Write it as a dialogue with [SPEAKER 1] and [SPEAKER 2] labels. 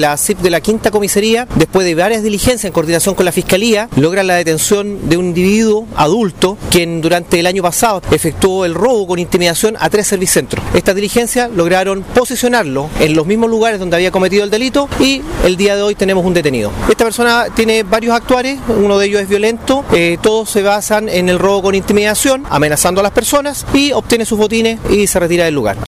[SPEAKER 1] La CIP de la quinta comisaría, después de varias diligencias en coordinación con la Fiscalía, logra la detención de un individuo adulto quien durante el año pasado efectuó el robo con intimidación a tres servicentros. Estas diligencias lograron posicionarlo en los mismos lugares donde había cometido el delito y el día de hoy tenemos un detenido. Esta persona tiene varios actuares, uno de ellos es violento, eh, todos se basan en el robo con intimidación, amenazando a las personas y obtiene sus botines y se retira del lugar.